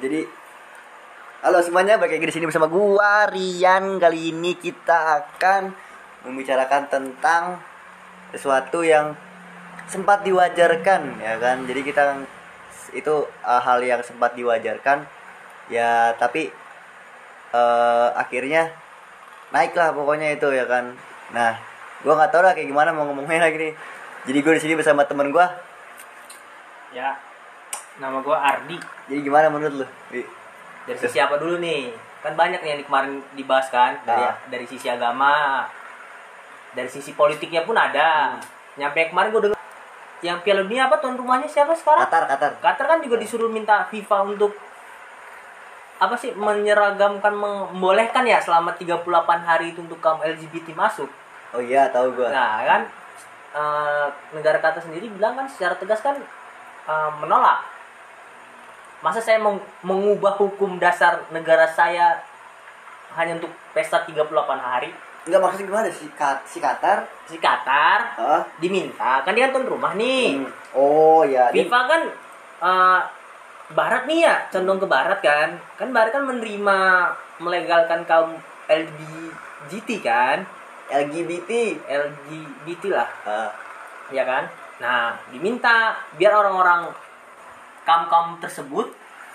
jadi halo semuanya balik lagi di sini bersama gua Rian. Kali ini kita akan membicarakan tentang sesuatu yang sempat diwajarkan ya kan? Jadi kita itu uh, hal yang sempat diwajarkan. Ya tapi uh, akhirnya naiklah pokoknya itu ya kan? Nah gua nggak tahu lah kayak gimana mau ngomongnya lagi nih. Jadi gue di sini bersama temen gua. Ya, nama gue Ardi. jadi gimana menurut lu? Dari sisi apa dulu nih? Kan banyak nih yang kemarin dibahas kan dari Ah. dari sisi agama, dari sisi politiknya pun ada. Nyampe kemarin gue dengar yang Piala Dunia apa tuan rumahnya siapa sekarang? Qatar Qatar Qatar kan juga disuruh minta FIFA untuk apa sih menyeragamkan membolehkan ya selama 38 hari itu untuk kaum LGBT masuk. oh iya tahu gua Nah, kan eh, negara Qatar sendiri bilang kan secara tegas kan eh, menolak. Masa saya meng- mengubah hukum dasar negara saya hanya untuk pesta 38 hari? Enggak maksudnya gimana si Kat si Qatar? Si Qatar Hah? diminta, kan dia kan tuan rumah nih. Hmm. Oh ya. dia- FIFA kan eh, barat nih ya, condong ke barat kan. Kan barat kan menerima melegalkan kaum LGBT kan. LGBT. LGBT lah. Ah, ya kan nah diminta biar orang-orang kaum kaum tersebut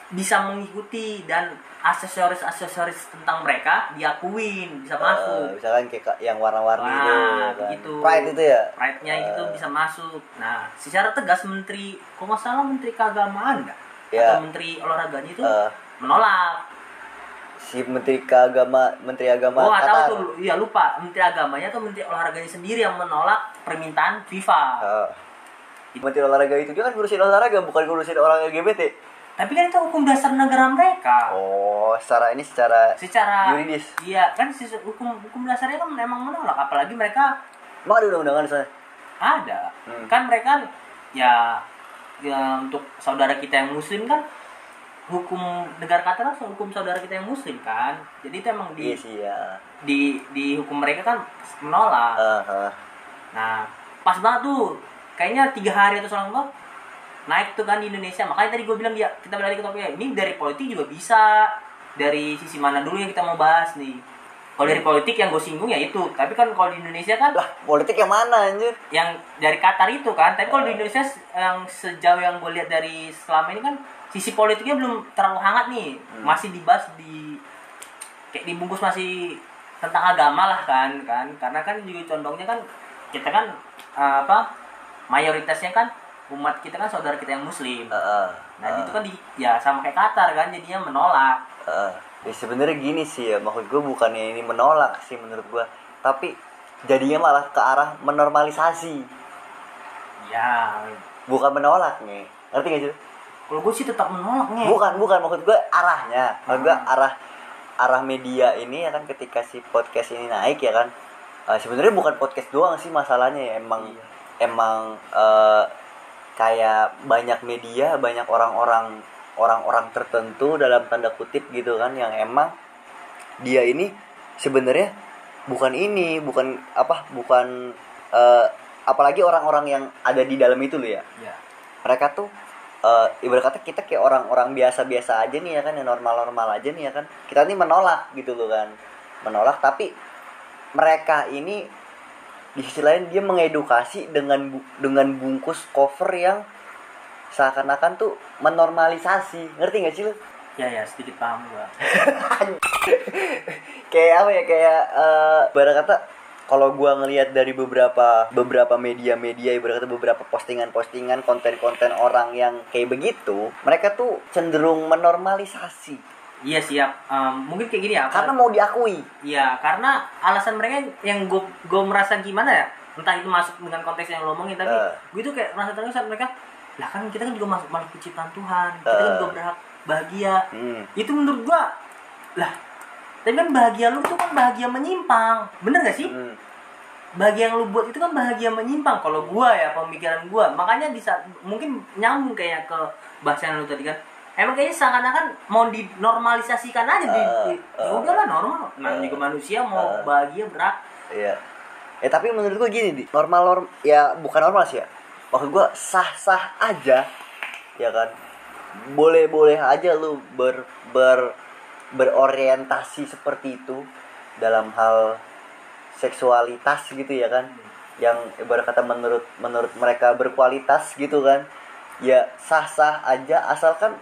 bisa mengikuti dan aksesoris aksesoris tentang mereka diakuin bisa eh, masuk misalkan kayak ka- yang warna-warni itu. Wah, kan. begitu. Pride itu ya. pride-nya Eh, itu bisa masuk nah secara tegas menteri kok nggak salah menteri keagamaan nggak Ya. atau menteri olahraganya itu eh, menolak si Menteri Keagama Menteri Agama oh tahu tuh ya lupa menteri agamanya atau menteri olahraganya sendiri yang menolak permintaan FIFA Ah. Menteri olahraga itu dia kan ngurusin olahraga bukan ngurusin orang LGBT. tapi kan itu hukum dasar negara mereka Oh, secara ini secara secara Yuridis. iya kan hukum hukum dasarnya kan memang menolak apalagi mereka Emang ada undang-undangan di sana? ada Hmm. kan mereka ya ya untuk saudara kita yang muslim kan hukum negara Qatar kan hukum saudara kita yang muslim kan jadi itu emang di Iya sih ya. di di hukum mereka kan menolak Ah, ah. nah pas banget tuh kayaknya tiga hari atau selama naik tuh kan di Indonesia. Makanya tadi gue bilang ya kita lagi ke topiknya ini dari politik juga bisa. Dari sisi mana dulu yang kita mau bahas nih. Kalau dari politik yang gue singgung ya itu. Tapi kan kalau di Indonesia kan Lah, politik yang mana anjir? yang dari Qatar itu kan. Tapi kalau di Indonesia yang sejauh yang gue lihat dari selama ini kan sisi politiknya belum terlalu hangat nih. Masih dibahas di kayak dibungkus masih tentang agama lah kan kan. Karena kan juga condongnya kan kita kan eh, apa mayoritasnya kan umat kita kan saudara kita yang muslim. Ah, ah, nah ah. itu kan di ya sama kayak Qatar kan jadinya menolak. Uh, ya sebenarnya gini sih ya maksud gue bukannya ini menolak sih menurut gue tapi jadinya malah ke arah menormalisasi. Ya. Bukan menolak nih ngerti gak sih? Kalau gue sih tetap menolak nih bukan bukan maksud gue arahnya. Maksud gue arah arah media ini ya kan ketika si podcast ini naik ya kan. Uh, sebenarnya bukan podcast doang sih masalahnya ya emang Iya. Emang uh, kayak banyak media banyak orang-orang orang-orang tertentu dalam tanda kutip gitu kan yang emang dia ini sebenarnya bukan ini bukan apa bukan uh, apalagi orang-orang yang ada di dalam itu loh ya. Ya mereka tuh eh ibarat kata kita kayak orang-orang biasa-biasa aja nih ya kan yang normal-normal aja nih ya kan. Kita nih menolak gitu loh kan menolak. Tapi mereka ini di sisi lain dia mengedukasi dengan bu- dengan bungkus cover yang seakan-akan tuh menormalisasi. Ngerti gak sih lu? Ya ya sedikit paham gua. Kayak apa ya? Kayak eh ibarat kata kalau gua ngelihat dari beberapa beberapa media-media ibarat kata beberapa postingan-postingan konten-konten orang yang kayak begitu mereka tuh cenderung menormalisasi iya siap Em, mungkin kayak gini ya karena mau diakui Iya, karena alasan mereka yang gue gue merasa gimana ya, entah itu masuk dengan konteks yang lo omongin, tapi Eh. gue tuh kayak merasa terus saat mereka, lah kan kita kan juga masuk makhluk penciptaan Tuhan, kita kan Eh. juga berhak bahagia. hmm. Itu menurut gua, lah, tapi kan bahagia lu tuh kan bahagia menyimpang, bener gak sih? Hmm. Bahagia yang lu buat itu kan bahagia menyimpang. Kalau gua ya pemikiran gua, makanya di saat mungkin nyambung kayak ke bahasa yang lu tadi kan. Emang kayaknya seakan-akan mau dinormalisasikan aja di, Eh, di- ya eh. udahlah normal. Nah, Eh. juga manusia mau Eh. bahagia berat. Iya. Ya tapi menurut gua gini di normal norm ya bukan normal sih ya. Maksud gua sah sah aja ya kan boleh-boleh aja lu ber ber berorientasi seperti itu dalam hal seksualitas gitu ya kan yang ibarat kata menurut menurut mereka berkualitas gitu kan ya sah-sah aja asalkan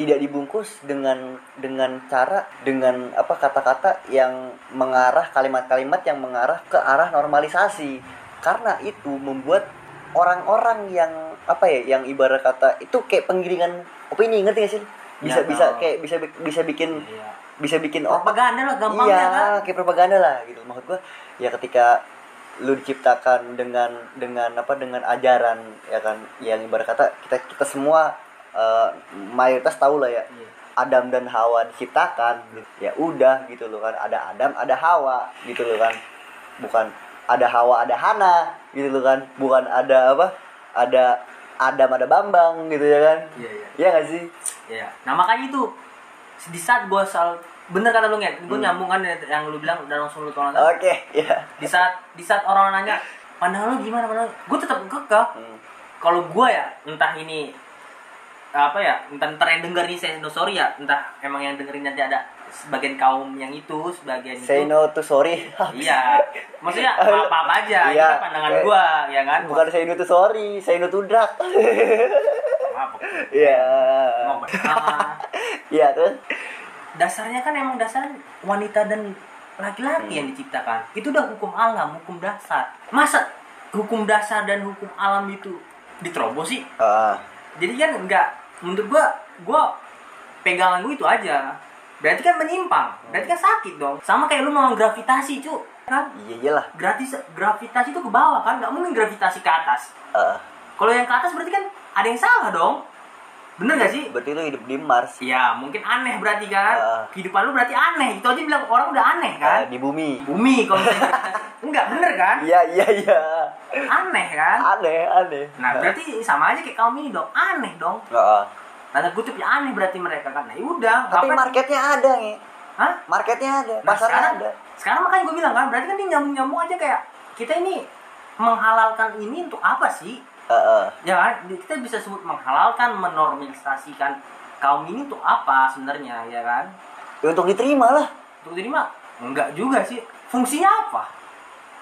tidak dibungkus dengan dengan cara dengan apa kata-kata yang mengarah kalimat-kalimat yang mengarah ke arah normalisasi karena itu membuat orang-orang yang apa ya yang ibarat kata itu kayak penggiringan opini ngerti gak sih bisa Ya, bisa tahu. kayak bisa bisa bikin Iya. bisa bikin propaganda lah gampangnya iya, kan kayak propaganda lah gitu. Maksud gua ya ketika lu diciptakan dengan dengan apa dengan ajaran ya kan yang ibarat kata kita kita semua eh, mayoritas tahu lah ya Iya. Adam dan Hawa diciptakan gitu. ya udah gitu loh kan ada Adam ada Hawa gitu loh kan bukan ada Hawa ada Hana gitu loh kan bukan ada apa ada Adam ada Bambang gitu ya kan iya iya Iya gak sih Iya. Nah makanya itu di saat gue soal bener kata lu nget, gue Hmm. nyambung kan yang lu bilang udah langsung lu tolong oke ya Di saat di saat orang nanya pandangan lu gimana pandangan, gue tetap kekeh. Hmm. Kalau gue ya entah ini apa ya entah ntar yang denger ini saya no sorry ya entah emang yang dengerin nanti ada sebagian kaum yang itu sebagian say itu. No to sorry. Iya maksudnya apa apa aja Iya. itu kan pandangan gue ya kan? Bukan say no to sorry say no to drug. Maaf. Iya. Iya terus. dasarnya kan emang dasar wanita dan laki-laki yang diciptakan. Itu udah hukum alam hukum dasar. Masa hukum dasar dan hukum alam itu diterobos sih? Ah, jadi kan enggak menurut gua gua pegangan gua itu aja berarti kan menyimpang berarti kan sakit dong sama kayak lu mau gravitasi cu kan iya iyalah. gratis gravitasi itu ke bawah kan nggak mungkin gravitasi ke atas Ah, kalau yang ke atas berarti kan ada yang salah dong bener gak sih berarti lu hidup di Mars. Ya, mungkin aneh berarti kan. Ah. Kehidupan lu berarti aneh. Itu aja bilang orang udah aneh kan. di bumi. Bumi kalau misalnya. Enggak bener kan? Iya iya iya. Aneh kan? Aneh aneh. Nah, berarti sama aja kayak kaum ini dong. Aneh dong. Ah, ah. Tanda kutip ya aneh berarti mereka kan. Nah, ya udah. Tapi marketnya ada nih. Hah? Marketnya ada. Nah, Pasarnya sekarang, ada. sekarang makanya gue bilang kan, berarti kan dia nyambung-nyambung aja kayak kita ini menghalalkan ini untuk apa sih? Ah. Ya kan? Kita bisa sebut menghalalkan, menormalisasikan kaum ini untuk apa sebenarnya, ya kan? Ya, untuk diterima lah. Untuk diterima? Enggak juga sih. Fungsinya apa?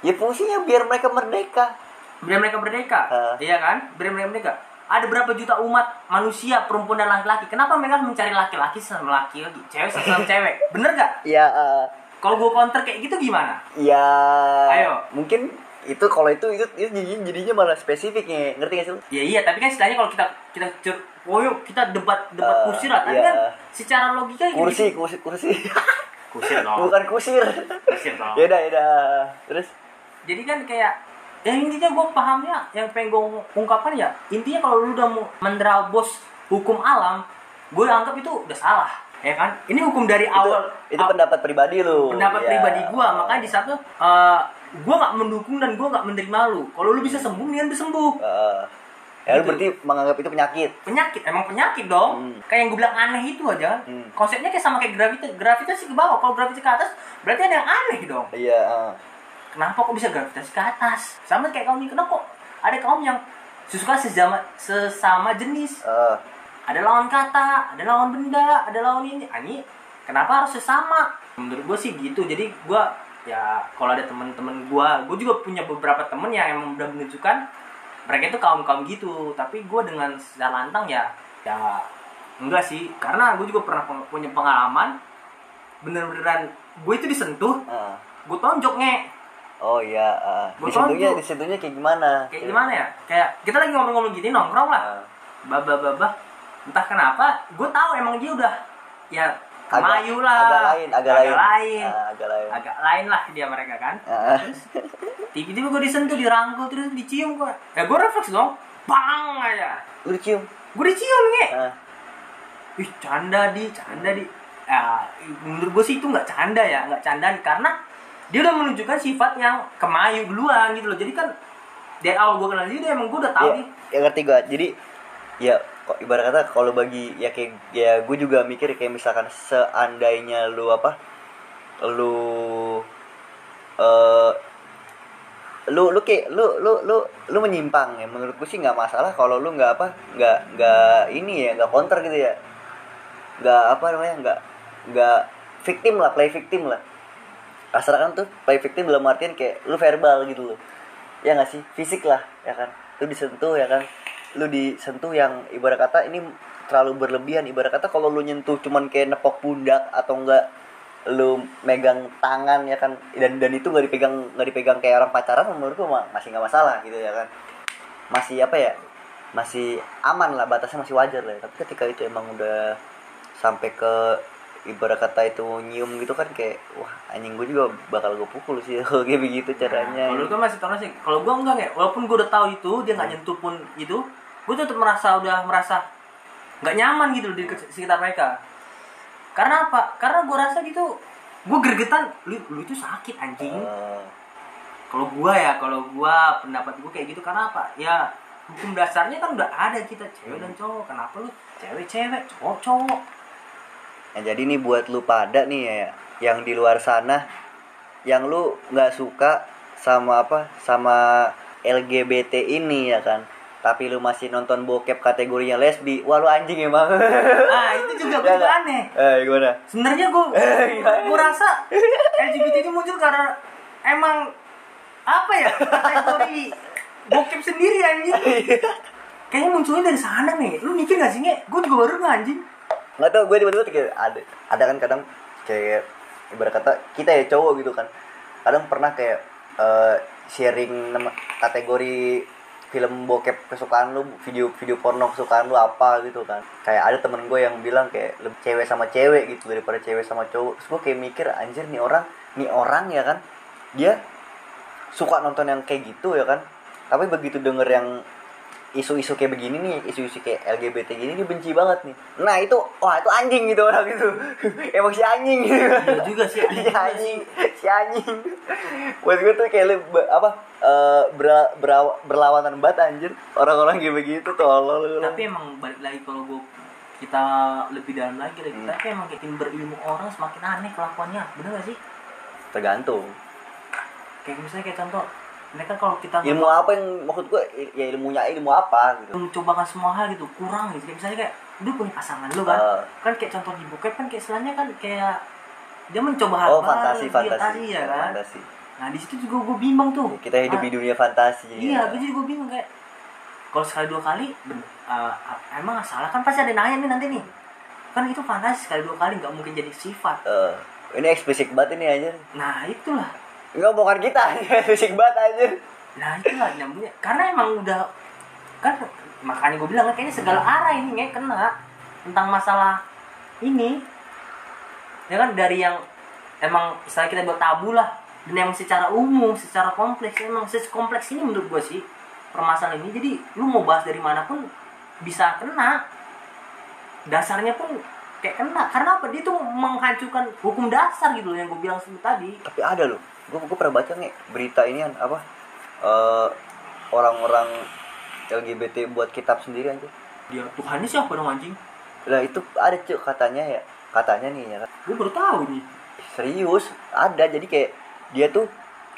Ya fungsinya biar mereka merdeka. Biar mereka merdeka. Ah. Iya kan? Biar mereka merdeka. Ada berapa juta umat manusia, perempuan dan laki-laki? Kenapa mereka mencari laki-laki sama laki-laki, cewek sama cewek? Bener gak? Ya ah, Kalau gue counter kayak gitu gimana? ya Ayo. mungkin itu kalau itu itu, itu jadinya, jadinya malah spesifik nih ngerti gak sih lu? Ya iya, tapi kan istilahnya kalau kita kita cur, oh yuk kita debat debat Ah, kusir lah. Tapi iya. kan secara logika gitu. kursi kursi kursi kusir dong. bukan kusir Kusir dong. ya udah ya udah terus Jadi kan kayak yang intinya gue pahamnya yang pengen gue ungkapkan ya intinya kalau lu udah mau menerabos hukum alam gue anggap itu udah salah ya kan ini hukum dari itu, awal itu aw- pendapat pribadi lu pendapat Ya. pribadi gue makanya di satu uh, gue nggak mendukung dan gue nggak menerima lu kalau lu bisa sembuh mendingan bersembuh Heeh. ya lu Gitu. berarti menganggap itu penyakit penyakit emang penyakit dong Hmm. kayak yang gue bilang aneh itu aja Hmm. konsepnya kayak sama kayak gravitasi gravitasi ke bawah kalau gravitasi ke atas berarti ada yang aneh dong iya heeh. Kenapa kok bisa gravitasi ke atas? Sama kayak kaum ini kenapa kok. Ada kaum yang suka sesama sesama jenis. Heeh. ada lawan kata ada lawan benda ada lawan ini. Ah, ini kenapa harus sesama? Menurut gue sih gitu. Jadi gue ya kalau ada teman-teman gue gue juga punya beberapa temen yang emang udah menunjukkan mereka itu kaum kaum gitu. Tapi gue dengan secara lantang ya ya enggak sih. Karena gue juga pernah punya pengalaman bener-beneran gue itu disentuh. Heeh. gue tonjok nge oh iya di situnya tonjok. di situnya kayak gimana? kayak gimana ya? Kayak kita lagi ngomong-ngomong gini nongkrong lah. Baba baba entah kenapa gue tahu emang dia udah ya Agak- lah. agak lain agak, lain. lain. Ah, agak lain. Agak lain lah dia mereka kan. Heeh. tiba-tiba gue disentuh dirangkul terus dicium gue ya gue refleks dong. Bang aja. Lu dicium. Gue dicium nih Heeh. ih canda di. Canda di. Ya menurut gue sih itu nggak canda ya. Nggak candaan karena dia udah menunjukkan sifat yang kemayu duluan gitu loh. Jadi kan dari awal gue kenal dia dia emang gue udah tahu ya, nih. ya ngerti gua. Jadi ya kok ibarat kata kalau bagi ya kayak ya gue juga mikir kayak misalkan seandainya lu apa lu eh lu lu kayak lu lu lu lu menyimpang ya. Menurutku sih nggak masalah kalau lu nggak apa nggak nggak ini ya nggak counter gitu ya. Nggak apa namanya nggak nggak victim lah play victim lah kasar kan tuh play victim dalam artian kayak lu verbal gitu loh. Ya nggak sih? Fisik lah ya kan? Lu disentuh ya kan? Lu disentuh yang ibarat kata ini terlalu berlebihan. Ibarat kata kalau lu nyentuh cuman kayak nepok pundak atau enggak lu megang tangan ya kan? Dan dan itu nggak dipegang nggak dipegang kayak orang pacaran menurutku ma- masih nggak masalah gitu ya kan? Masih apa ya? Masih aman lah batasnya masih wajar lah. Ya. tapi ketika itu emang udah sampai ke ibarat kata itu nyium gitu kan kayak wah anjing gue juga bakal gue pukul sih kayak begitu caranya Kalau kan masih toleransi. Kalau gua enggak kayak walaupun gua udah tahu itu dia nggak nyentuh pun itu, gua tetap merasa udah merasa nggak nyaman gitu di sekitar mereka. Karena apa? Karena gua rasa gitu gua gergetan lu lu itu sakit anjing. Eh, Kalau gua ya, kalau gua pendapat gua kayak gitu karena apa? Ya hukum dasarnya kan udah ada kita cewek dan cowok. Kenapa lu cewek cewek, cowok cowok? Nah, jadi nih buat lu pada nih ya, yang di luar sana, yang lu nggak suka sama apa, sama LGBT ini ya kan, tapi lu masih nonton bokep kategorinya lesbi, wah lu anjing emang. Nah itu juga gua Ya juga aneh. Eh gimana? sebenarnya gue gue rasa LGBT ini muncul karena emang apa ya kategori bokep sendiri anjing. Kayaknya munculnya dari sana nih. Lu mikir gak sih nge? Gue juga baru nggak anjing Nggak tau, gue tiba-tiba kayak ada, ada kan kadang kayak ibarat kata kita ya cowok gitu kan, kadang pernah kayak eh, sharing nama, kategori film bokep kesukaan lu, video video porno kesukaan lu apa gitu kan. Kayak ada temen gue yang bilang kayak lebih cewek sama cewek gitu daripada cewek sama cowok. Terus gue kayak mikir anjir nih orang, nih orang ya kan, dia suka nonton yang kayak gitu ya kan. Tapi begitu denger yang isu-isu kayak begini nih, isu-isu kayak LGBT gini dia benci banget nih. Nah itu, wah itu anjing gitu orang itu. Emang si anjing gitu. Iya juga sih, si anjing juga anjing, si anjing. Buat gue tuh kayak be- apa eh, ber- beraw- berlawanan banget anjir. Orang-orang kayak begitu tolol. tapi emang balik lagi kalau gue kita lebih dalam lagi lagi Hmm. tapi emang makin berilmu orang semakin aneh kelakuannya bener gak sih tergantung. kayak misalnya kayak contoh mereka kalau kita Ilmu apa yang maksud gue ya ilmunya ilmu apa gitu. mencobakan semua hal gitu kurang gitu kayak misalnya kayak lu punya pasangan lu kan Ah. kan kayak contoh di bokep kan kayak istilahnya kan kayak dia mencoba hal Oh baru, fantasi fantasi. ya kan Fantasi. nah di situ juga gue bimbang tuh Kita hidup Ah, di dunia fantasi. iya ya. gue jadi gue bingung kayak kalau sekali dua kali ah, emang salah kan pasti ada nanya nih nanti nih kan itu fantasi sekali dua kali nggak mungkin jadi sifat Eh, ini eksplisit banget ini anjir. nah itulah Enggak bukan kita, eksplisit banget anjir. nah itulah nyambungnya karena emang udah kan makanya gue bilang kan kayaknya segala arah ini nggak kena tentang masalah ini. Ya kan dari yang emang istilah kita buat tabu lah. Dan yang secara umum secara kompleks emang kompleks ini menurut gue sih permasalahan ini. Jadi lu mau bahas dari mana pun bisa kena. Dasarnya pun kayak kena. Karena apa? Dia tuh menghancurkan hukum dasar gitu loh yang gue bilang sebelum tadi. Tapi ada loh. Gue gue pernah baca nih berita ini kan apa eh, orang-orang LGBT buat kitab sendiri anjir. dia Tuhannya siapa dong anjing Lah itu ada cuy katanya ya. Katanya nih ya kan. gue baru tahu nih Serius, ada. Jadi kayak dia tuh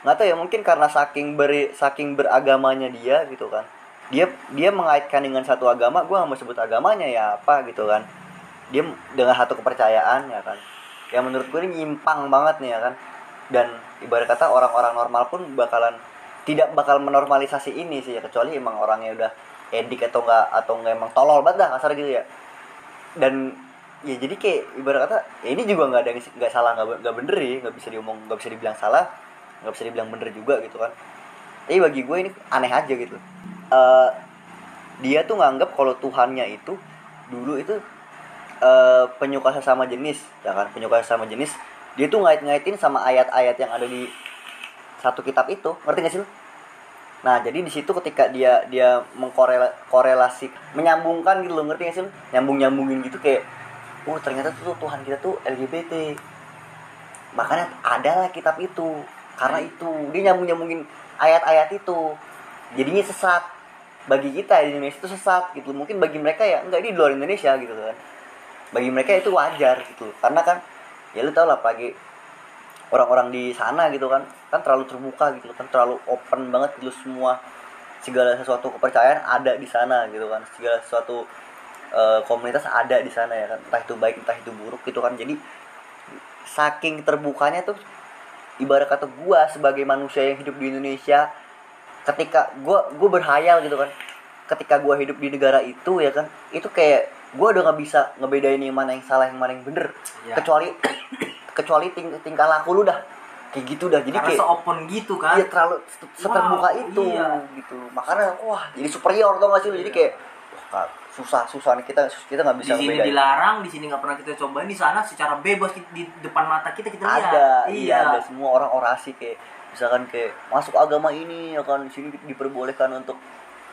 nggak tahu ya mungkin karena saking beri saking beragamanya dia gitu kan. Dia dia mengaitkan dengan satu agama, gue mau sebut agamanya ya apa gitu kan. Dia dengan satu kepercayaan ya kan. Yang menurut gue ini nyimpang banget nih ya kan. Dan ibarat kata orang-orang normal pun bakalan tidak bakal menormalisasi ini sih ya kecuali emang orangnya udah edik atau enggak atau enggak emang tolol banget dah kasar gitu ya. Dan ya jadi kayak ibarat kata ya ini juga nggak ada nggak salah nggak bener ya nggak bisa diomong nggak bisa dibilang salah nggak bisa dibilang bener juga gitu kan. Tapi bagi gue ini aneh aja gitu. Eh dia tuh nganggap kalau Tuhannya itu dulu itu eh penyuka sesama jenis ya kan? Penyuka sesama jenis dia tuh ngait-ngaitin sama ayat-ayat yang ada di satu kitab itu ngerti gak sih lu? Nah, jadi di situ ketika dia dia mengkorelasi menyambungkan gitu loh, ngerti gak sih lu? Nyambung-nyambungin gitu kayak oh ternyata tuh Tuhan kita tuh LGBT. Makanya adalah kitab itu. Karena itu dia nyambung-nyambungin ayat-ayat itu. Jadinya sesat. Bagi kita di Indonesia itu sesat gitu. Mungkin bagi mereka ya enggak ini di luar Indonesia gitu kan. Bagi mereka itu wajar gitu. Karena kan ya lu tau lah pagi orang-orang di sana gitu kan kan terlalu terbuka gitu kan terlalu open banget gitu semua segala sesuatu kepercayaan ada di sana gitu kan segala sesuatu eh, komunitas ada di sana ya kan entah itu baik entah itu buruk gitu kan. Jadi saking terbukanya tuh ibarat kata gua sebagai manusia yang hidup di Indonesia ketika gua gua berhayal gitu kan ketika gua hidup di negara itu ya kan itu kayak gua udah nggak bisa ngebedain yang mana yang salah yang mana yang bener Ya. kecuali kecuali ting tingkah laku lu dah kayak gitu dah jadi Karena kayak se-open gitu kan. Iya terlalu set- seterbuka Wow, itu iya. gitu. Makanya wah jadi superior tau gak sih lu? Jadi Iya. kayak wah susah susah nih kita kita nggak di bisa sini ngebedain. dilarang, di sini nggak pernah kita cobain, di sana secara bebas di, di depan mata kita kita lihat. Ada iya ada semua orang orasi kayak misalkan kayak masuk agama ini ya kan di sini diperbolehkan untuk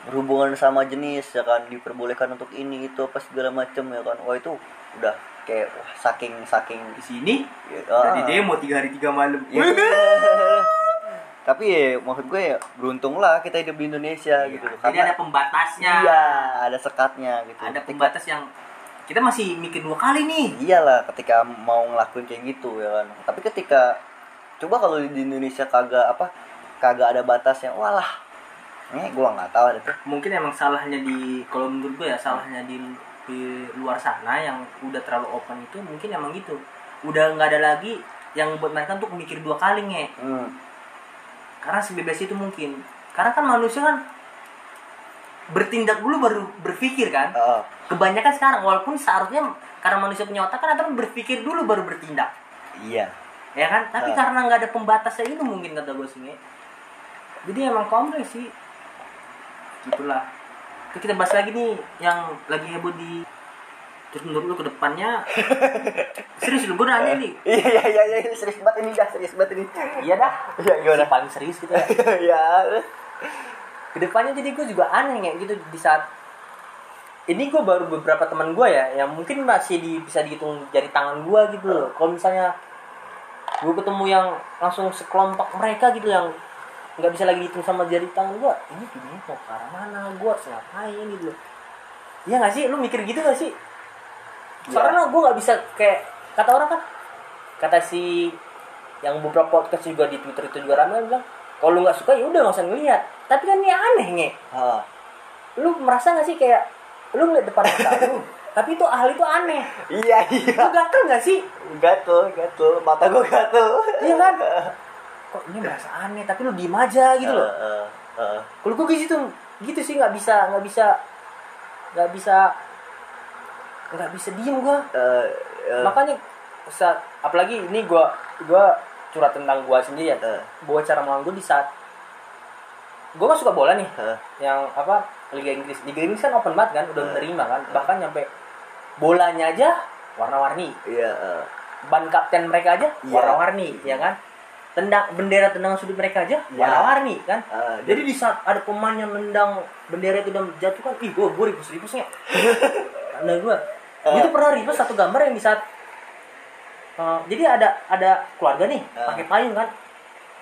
berhubungan sama jenis ya kan diperbolehkan untuk ini itu apa segala macam ya kan wah itu udah kayak wah, saking saking Di sini ya, dari ah. demo tiga hari tiga malam. Ya, tapi ya maksud gue ya beruntung lah kita hidup di Indonesia gitu loh. Jadi ada pembatasnya. iya ada sekatnya gitu Ada Ketika- pembatas yang kita masih mikir dua kali nih. iyalah ketika mau ngelakuin kayak gitu ya kan tapi ketika coba kalau di Indonesia kagak apa kagak ada batasnya walah ini gua nggak tahu ada tuh Mungkin emang salahnya di kalau menurut gue ya salahnya di di luar sana yang udah terlalu open itu mungkin emang gitu. Udah nggak ada lagi yang buat mereka untuk mikir dua kali nge. hmm. karena sebebas itu mungkin karena kan manusia kan bertindak dulu baru berpikir kan Heeh. kebanyakan sekarang walaupun seharusnya karena manusia punya otak kan ada berpikir dulu baru bertindak iya ya kan tapi Ah. karena nggak ada pembatasnya itu mungkin kata gue sih jadi emang kompleks sih gitulah. Oke, kita bahas lagi nih yang lagi heboh di terus menurut lu ke depannya? Serius lu gue nanya nih. Iya iya iya iya serius banget ini dah serius banget ini. Iya dah. Iya, gimana? Paling serius gitu ya. Ya ke depannya jadi gue juga aneh kayak gitu di saat ini gue baru beberapa teman gue ya yang mungkin masih di, bisa dihitung jari tangan gue gitu loh. Kalau misalnya gue ketemu yang langsung sekelompok mereka gitu yang nggak bisa lagi hitung sama jari tangan gue ini gini mau ke arah mana? Gue harus ngapain gitu iya gak sih? Lu mikir gitu gak sih? Soalnya gue nggak bisa kayak kata orang kan kata si yang beberapa podcast juga di twitter itu juga ramai bilang kalau lu nggak suka ya udah nggak usah ngeliat tapi kan ini aneh nge. Ah, lu merasa gak sih kayak lu ngeliat depan mata lu tapi itu hal itu aneh. Iya iya. Lu gatel gak sih? Gatel gatel. Mata gua gatel. Iya kan kok ini merasa aneh tapi lu diem aja gitu loh. Heeh, heeh. kalau gue gitu gitu sih nggak bisa nggak bisa nggak bisa nggak bisa diem gue Eh, eh, makanya saat apalagi ini gue gue curhat tentang gue sendiri ya. Eh, bahwa cara melawan gue di saat gue kan suka bola nih. Eh. yang apa Liga Inggris. Liga Inggris kan open banget kan udah Eh. menerima kan. Bahkan nyampe bolanya aja warna-warni. Iya eh. ban kapten mereka aja Iya. warna-warni ya kan tendang bendera tendangan sudut mereka aja Iya. warna-warni kan? Ah, jadi di saat ada pemain yang nendang bendera itu dan jatuh kan ih gue gue ribus ribusnya karena gue Eh. gue tuh pernah ribus satu gambar yang di saat eh, jadi ada ada keluarga nih Eh. pakai payung kan.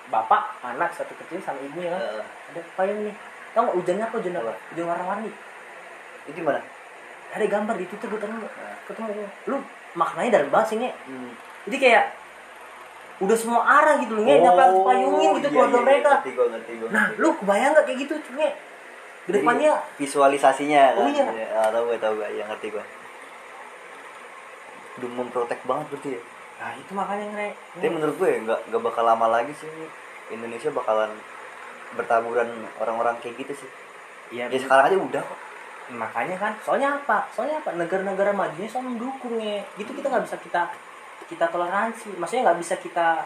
Bapak anak satu kecil sama ibunya kan. Eh, ada payung nih. Tau nggak hujannya apa? Hujan apa? Hujan warna-warni. Itu gimana? Ada gambar di twitter gue ketemu Nah. ketemu lu maknanya dalam banget sih Nge. Hmm. jadi kayak udah semua arah gitu loh nyampe harus payungin gitu iya, keluarga iya, mereka. ngerti gua ngerti gua nah lu kebayang nggak kayak gitu Nge? ke depannya visualisasinya kan? Oh, iya. ah, tahu gue tahu gue ya ngerti gue udah memprotek banget berarti ya. Nah itu makanya Nge. tapi menurut gue nggak nggak bakal lama lagi sih Indonesia bakalan bertaburan orang-orang kayak gitu sih. Iya, ya sekarang aja udah kok. Makanya kan soalnya apa? Soalnya apa? Negara-negara majunya selalu mendukung Nge. gitu kita nggak bisa kita kita toleransi. Maksudnya nggak bisa kita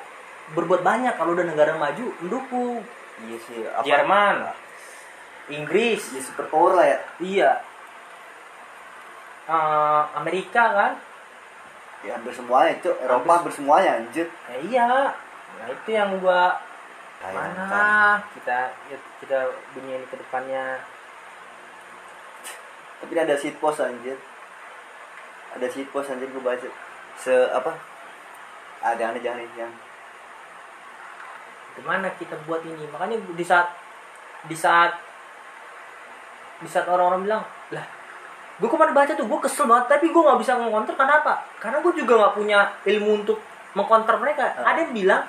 berbuat banyak kalau udah negara maju mendukung. Iya sih apa? Jerman. Inggris. Ya super power lah ya. Iya. Eh, Amerika kan? ya hampir semuanya itu Eropa hampir semuanya anjir. Ya, iya. Nah itu yang gua Sayangkan. mana? Kita kita dunia ini ke depannya. tapi ada seat post anjir. Ada seat post anjir gue baca. Se apa ada yang ada jangan yang Gimana kita buat ini? Makanya di saat di saat di saat orang-orang bilang lah gue kemarin baca tuh gue kesel banget tapi gue nggak bisa ngonter karena apa karena gue juga nggak punya ilmu untuk mengkonter mereka Ah. ada yang bilang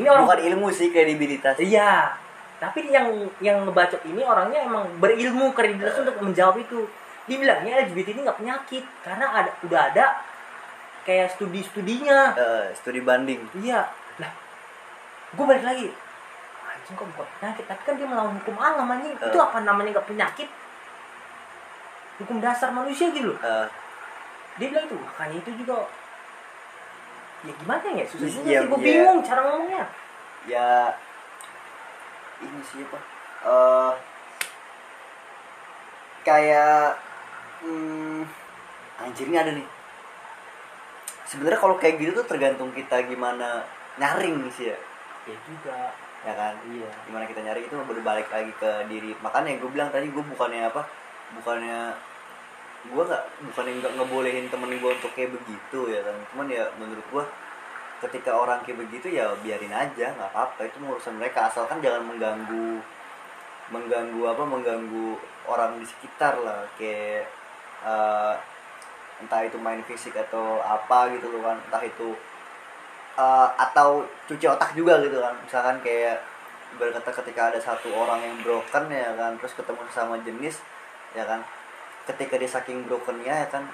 ini orang bukan ilmu sih kredibilitas Iya. Tapi yang yang ngebacot ini orangnya emang berilmu kredibilitas untuk menjawab itu. Dibilangnya LGBT ini nggak penyakit karena ada udah ada kayak studi-studinya. Eh, studi banding Iya. Lah, gue balik lagi. Anjing kok bukan penyakit, tapi kan dia melawan hukum alam anjing. Itu Eh. apa namanya nggak penyakit? Hukum dasar manusia gitu loh. Eh, Dia bilang itu, makanya itu juga ya gimana ya susah juga Iya, sih gue iya. bingung cara ngomongnya ya ini sih apa eh kayak hmm, anjir ini ada nih sebenarnya kalau kayak gitu tuh tergantung kita gimana nyaring sih ya. Ya juga. Ya kan? Iya. Gimana kita nyari itu berbalik lagi ke diri. Makanya gue bilang tadi gue bukannya apa? Bukannya gue nggak bukannya nggak ngebolehin temen gue untuk kayak begitu ya kan? Cuman ya menurut gue ketika orang kayak begitu ya biarin aja nggak apa-apa. Itu urusan mereka. Asalkan jangan mengganggu mengganggu apa? Mengganggu orang di sekitar lah. Kayak eh, entah itu main fisik atau apa gitu loh kan entah itu eh, atau cuci otak juga gitu kan. Misalkan kayak berkata ketika ada satu orang yang broken ya kan terus ketemu sama jenis ya kan. Ketika dia saking brokennya ya kan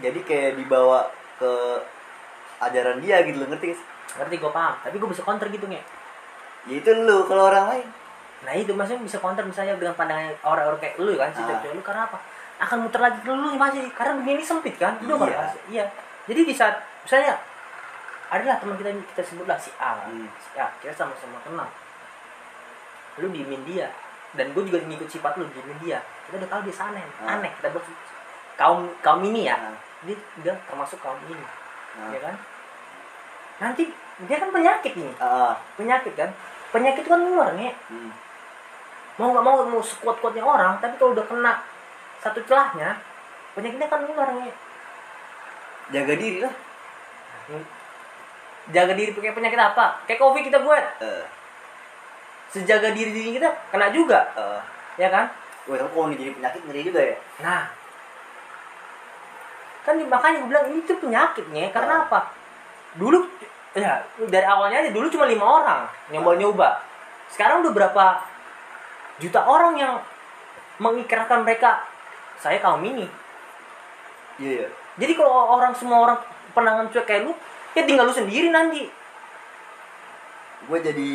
jadi kayak dibawa ke ajaran dia gitu loh ngerti sih? ngerti gue paham. Tapi gue bisa counter gitu nge. Ya itu lu kalau orang lain. Nah itu maksudnya bisa counter misalnya dengan pandangan orang-orang kayak lu kan si Ah. lu karena apa akan muter lagi ke lu masih karena dunia ini sempit kan? Udah Iya. kan iya. Jadi di saat misalnya adalah teman kita kita sebutlah si A. Kan. Hmm. si A kita sama-sama kenal. Lu diemin dia. Dan gue juga ngikut sifat lu diemin dia. Kita udah tahu dia aneh Ah. aneh. Kita buat kaum kaum ini ya. Nah, dia udah termasuk kaum ini. Nah. ya kan? Nanti dia kan penyakit nih Ah, penyakit kan? Penyakit itu kan luar nih hmm. mau nggak mau mau sekuat kuatnya orang tapi kalau udah kena satu celahnya penyakitnya kan nular nih jaga diri lah. Jaga diri pakai penyakit apa? Kayak covid kita buat. Eh, sejaga diri diri kita kena juga. Eh. ya kan? Wah, kalau ini jadi penyakit ngeri juga ya. Nah. Kan makanya gue bilang ini tuh penyakitnya karena Ah. apa? Dulu ya dari awalnya aja dulu cuma lima orang nyoba nyoba. Sekarang udah berapa juta orang yang mengikrarkan mereka saya kaum ini iya iya Jadi kalau orang semua orang penangan cuek kayak lu, ya tinggal lu sendiri nanti. gue jadi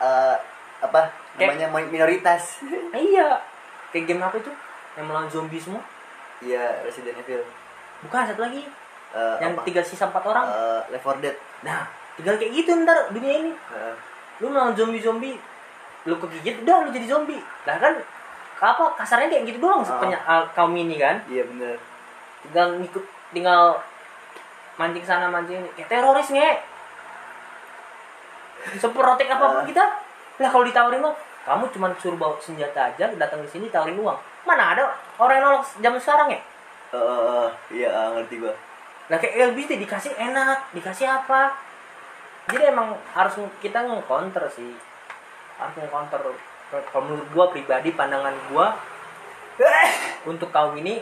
eh, apa Kayak- namanya mi- minoritas Nah, iya. Kayak game apa itu? Yang melawan zombie semua? iya Resident Evil Bukan satu lagi. Eh, yang apa? tiga sisa empat orang. Eh, Left 4 Dead Nah, tinggal kayak gitu ntar dunia ini. Eh, Lu melawan zombie-zombie, lu kegigit, udah lu jadi zombie. Lah kan, apa kasarnya kayak gitu doang sepenyak ah, kaum ini kan. iya bener Tinggal ngikut, tinggal mancing sana mancing ini. Kayak teroris nge. Seprotek apa pun Ah. kita. Lah kalau ditawarin mah, kamu cuma suruh bawa senjata aja, datang ke sini tawarin uang. Mana ada orang yang nolak zaman sekarang ya? Eh, eh, iya ngerti gue Nah kayak LGBT dikasih enak, dikasih apa? Jadi emang harus kita nge-counter sih. Harus nge-counter. Kalau menurut gua pribadi pandangan gua untuk kaum ini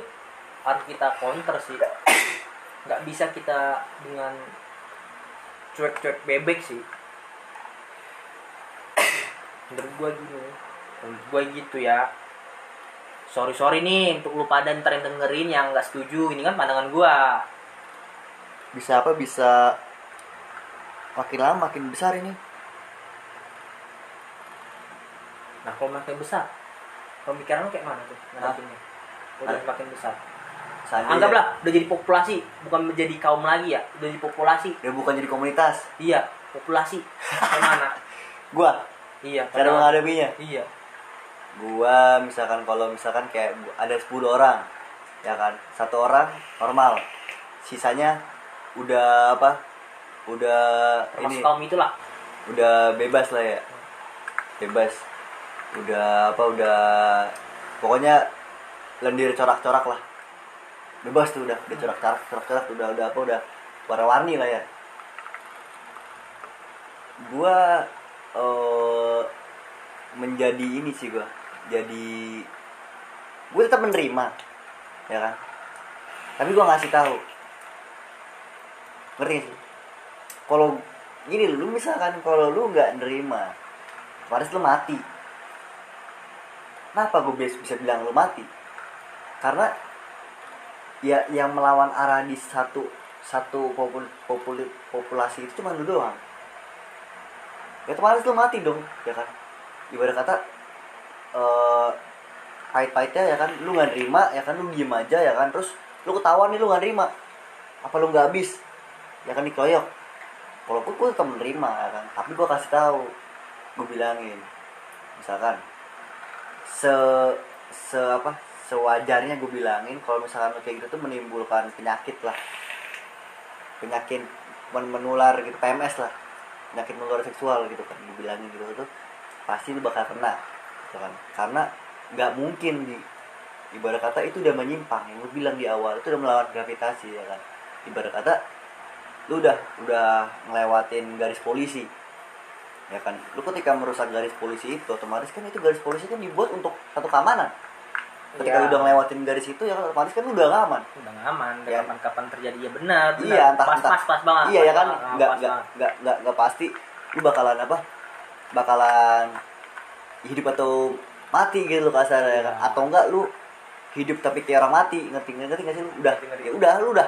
harus kita counter sih. Nggak bisa kita dengan cuek-cuek bebek sih. Menurut gua gini. Menurut gua gitu ya. Sorry sorry nih untuk lu pada ntar yang dengerin yang nggak setuju. Ini kan pandangan gua. bisa apa bisa makin lama makin besar ini Nah, kalau makin besar, pemikiran lu kayak mana tuh? Ngadepinnya? Udah Ah. makin besar. Seandainya Anggaplah udah jadi populasi, bukan menjadi kaum lagi ya, udah jadi populasi. dia bukan jadi komunitas Iya, populasi. Kayak mana? gua Iya, cara menghadapinya Iya. gua misalkan kalau misalkan kayak ada 10 orang ya kan satu orang normal sisanya udah apa udah Termasuk ini kaum itulah. udah bebas lah ya bebas udah apa udah pokoknya lendir corak-corak lah. Bebas tuh udah udah corak-corak corak-corak udah udah apa udah warna-warni lah ya. Gua eh menjadi ini sih gua jadi gue tetap menerima ya kan? Tapi gua ngasih tahu. Ngerti sih? Kalau gini lu misalkan kalau lu nggak nerima otomatis lu mati kenapa gue bisa bilang lu mati? Karena ya yang melawan arah di satu satu popul, popul- populasi itu cuma lu doang. Ya otomatis lu mati dong ya kan? Ibarat kata eh pahit-pahitnya ya kan? Lu nggak nerima ya kan? Lu diem aja ya kan? Terus lu ketahuan nih lu nggak nerima. Apa lu nggak habis? Ya kan dikeroyok. Walaupun gue tetap menerima ya kan? Tapi gue kasih tahu gue bilangin. Misalkan se se apa sewajarnya gue bilangin kalau misalkan kayak gitu tuh menimbulkan penyakit lah. Penyakit men- menular gitu PMS lah. Penyakit menular seksual gitu kan gue bilangin gitu tuh pasti lu bakal kena gitu kan. Karena nggak mungkin di ibarat kata itu udah menyimpang yang lu bilang di awal itu udah melawan gravitasi ya kan. Ibarat kata lu udah udah ngelewatin garis polisi ya kan? Lu ketika merusak garis polisi itu otomatis kan itu garis polisi kan dibuat untuk satu keamanan. Ketika Iya. lu udah ngelewatin garis itu ya kan otomatis kan lu udah nggak aman. Udah nggak aman Ya. kapan-kapan terjadi ya benar benar. iya entah pas, entah. pas pas banget. Iya pas ya kan? Nggak pas nggak nggak nggak nggak pasti. Lu bakalan apa? Bakalan hidup atau mati gitu loh kasar ya kan? Iya. atau enggak lu hidup tapi kayak orang mati? Ngerti ngerti nggak sih lu? Udah Ngerti, ngerti. ya udah lu udah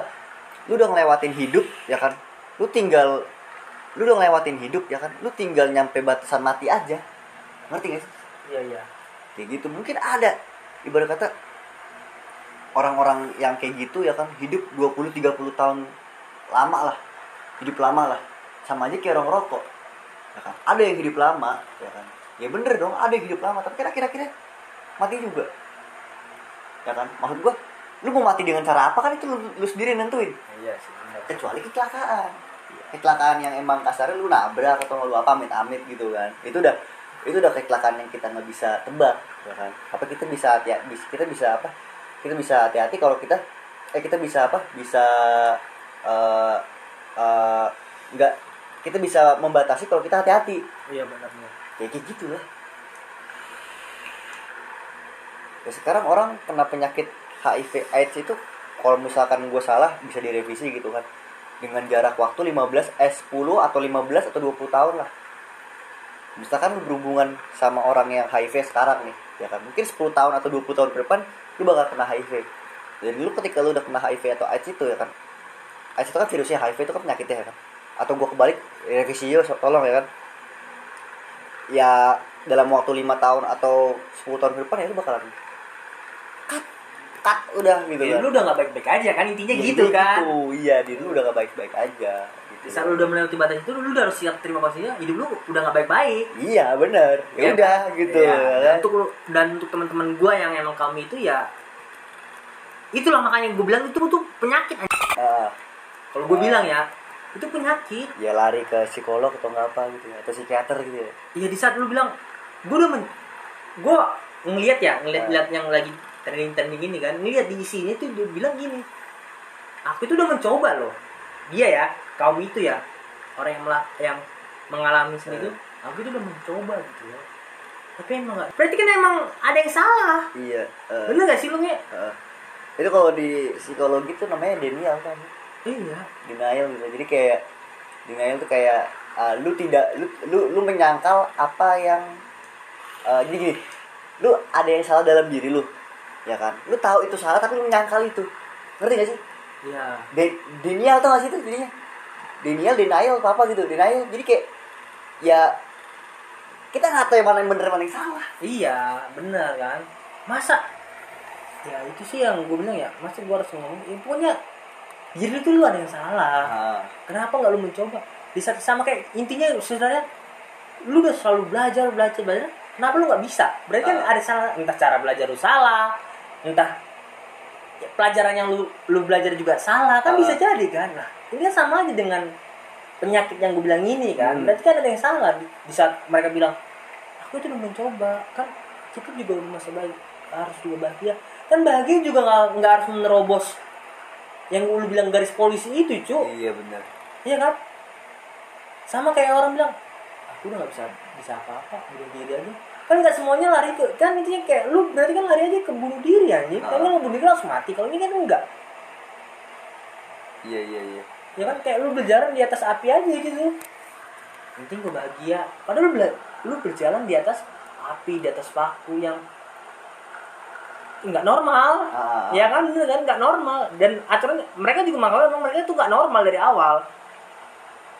lu udah ngelewatin hidup ya kan? Lu tinggal lu udah ngelewatin hidup ya kan? Lu tinggal nyampe batasan mati aja. Ngerti gak sih? Iya iya. Kayak gitu. Mungkin ada. Ibarat kata orang-orang yang kayak gitu ya kan? Hidup 20 30 tahun lama lah. Hidup lama lah. Sama aja kayak orang rokok. Ya kan? Ada yang hidup lama ya kan? Ya bener dong ada yang hidup lama. Tapi kan akhir-akhirnya mati juga. Ya kan? Maksud gua lu mau mati dengan cara apa kan itu lu, lu sendiri nentuin. Iya sih kecuali kecelakaan kecelakaan yang emang kasarnya lu nabrak atau lu apa amit-amit gitu kan. Itu udah itu udah kecelakaan yang kita nggak bisa tebak ya kan. Apa kita bisa hati kita bisa apa kita bisa hati-hati kalau kita eh kita bisa apa bisa eh eh, nggak kita bisa membatasi kalau kita hati-hati. Iya benar benar. Ya kayak gitu lah. Ya sekarang orang kena penyakit HIV AIDS itu kalau misalkan gue salah bisa direvisi gitu kan dengan jarak waktu 15 eh 10 atau 15 atau 20 tahun lah. Misalkan lu berhubungan sama orang yang HIV sekarang nih ya kan? Mungkin 10 tahun atau 20 tahun ke depan lu bakal kena HIV dan lu ketika lu udah kena HIV atau AIDS itu ya kan? AIDS itu kan virusnya HIV itu kan penyakitnya ya kan? Atau gua kebalik revisi yo tolong ya kan? Ya dalam waktu lima tahun atau 10 tahun ke depan ya lu bakalan cut udah gitu ya, kan lu udah nggak baik-baik aja kan intinya Ya, gitu kan gitu. iya diri lu udah gak baik-baik aja gitu saat lu udah melewati batas itu lu udah harus siap terima konsekuensinya hidup lu udah nggak baik-baik iya benar ya Iya udah kan? gitu Iya. ya Dan kan? untuk lu- dan untuk teman-teman gua yang emang kami itu ya itulah makanya gue bilang itu tuh penyakit. Ah, kalau gue Ah. bilang ya itu penyakit ya lari ke psikolog atau nggak apa gitu ya atau psikiater gitu ya Iya di saat lu bilang gue udah men gue ngelihat ya ngelihat Ah. lihat yang lagi trending trending ini kan. Ngelihat di isinya tuh dia bilang gini aku itu udah mencoba loh. Dia ya kaum itu ya orang yang melah- yang mengalami sendiri itu Ah. aku itu udah mencoba gitu ya. Tapi emang gak berarti kan emang ada yang salah. Iya eh, bener gak sih lu nge? Eh. itu kalau di psikologi tuh namanya denial kan? Iya. Denial gitu. Jadi kayak denial tuh kayak ah, lu tidak lu lu lu menyangkal apa yang eh, jadi gini lu ada yang salah dalam diri lu ya kan? Lu tahu itu salah tapi lu menyangkal itu. Ngerti gak sih? Iya. De- denial tuh gak sih itu jadinya? Denial denial apa apa gitu denial. Jadi kayak ya kita nggak tahu yang mana yang bener mana yang salah. Iya bener kan? Masa ya itu sih yang gue bilang ya masa gue harus ngomong ya, pokoknya diri tuh lu ada yang salah. Ah, kenapa nggak lu mencoba? Di saat sama kayak intinya sebenarnya lu udah selalu belajar belajar belajar kenapa lu nggak bisa? Berarti kan Ah. ada salah entah cara belajar lu salah entah ya, pelajaran yang lu lu belajar juga salah kan Ah. bisa jadi kan nah ini kan sama aja dengan penyakit yang gue bilang ini kan Hmm. berarti kan ada yang salah di, di saat mereka bilang aku itu udah mencoba kan kita juga udah masa baik harus juga bahagia kan bahagia juga nggak nggak harus menerobos yang lu bilang garis polisi itu cu iya benar Iya kan? Sama kayak orang bilang, aku udah gak bisa bisa apa-apa, bunuh diri aja. Kan nggak semuanya lari ke, kan intinya kayak lu berarti kan lari aja ke bunuh diri anjing. Ah. Kalau lu bunuh diri langsung mati. Kalau ini kan enggak. iya iya iya Ya kan kayak lu berjalan di atas api aja gitu. penting gue bahagia padahal lu, bela- lu berjalan di atas api di atas paku yang nggak normal Ah. ya kan bener kan nggak normal dan aturan mereka juga makanya mereka tuh nggak normal dari awal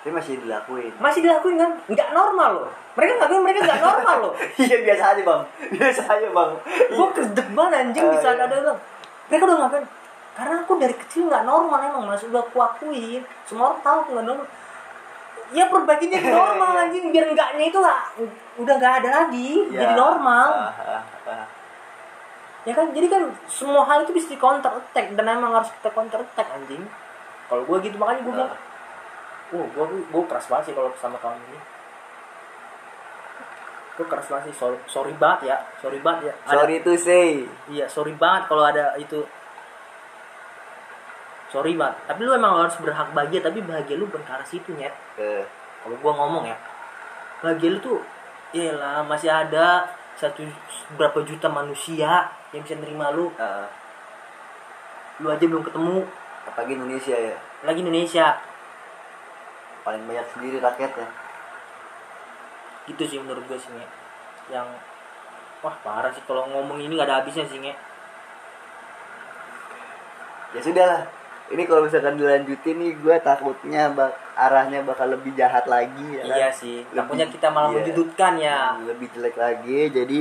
Tapi masih dilakuin. masih dilakuin kan? Nggak normal loh. Mereka nggak mereka nggak normal loh. Iya biasa aja bang, biasa aja bang. gue kedek banget anjing di saat iya. ada bilang mereka udah ngapain? Karena aku dari kecil nggak normal emang mas. Udah aku akuin. Semua orang tahu aku nggak normal. Ya perbaiki jadi normal anjing. Biar enggaknya itu nggak udah nggak ada lagi. Iya. jadi normal. Ah, ah. ya kan? Jadi kan semua hal itu bisa di counter attack. Dan emang harus kita counter attack anjing. Kalau gue gitu makanya gue bilang oh gue gue keras banget sih kalau sama kawan ini gue keras banget sih sorry, sorry banget ya sorry banget ya Ada- Sorry to say. Iya, sorry banget kalau ada itu. Sorry banget. Tapi lu emang harus berhak bahagia, tapi bahagia lu bukan ke arah situ, nyet. Eh, Kalau gua ngomong ya, bahagia lu tuh, lah masih ada satu berapa juta manusia yang bisa nerima lu. ah, Lu aja belum ketemu. apalagi Indonesia ya, Lagi Indonesia. Paling banyak sendiri rakyatnya. Gitu sih menurut gue sih, Nge. Yang wah parah sih kalau ngomong ini gak ada habisnya sih, Nge. Ya sudah lah. Ini kalau misalkan dilanjutin nih, gue takutnya bak arahnya bakal lebih jahat lagi. Ya kan? Iya sih. Lebih- Takutnya kita malah iya. menyudutkan ya. lebih jelek lagi jadi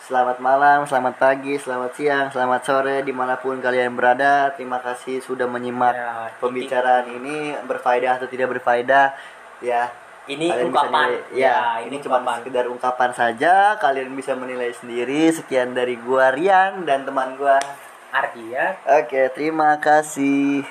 selamat malam selamat pagi selamat siang selamat sore di mana pun kalian berada. Terima kasih sudah menyimak Ya, pembicaraan ini. Berfaedah atau tidak berfaedah ya. Ini kalian bisa ungkapan. nilai- ya, ini cuma ungkapan. sekedar ungkapan saja. Kalian bisa menilai sendiri. Sekian dari gua Rian dan teman gua. Ardia. Oke terima kasih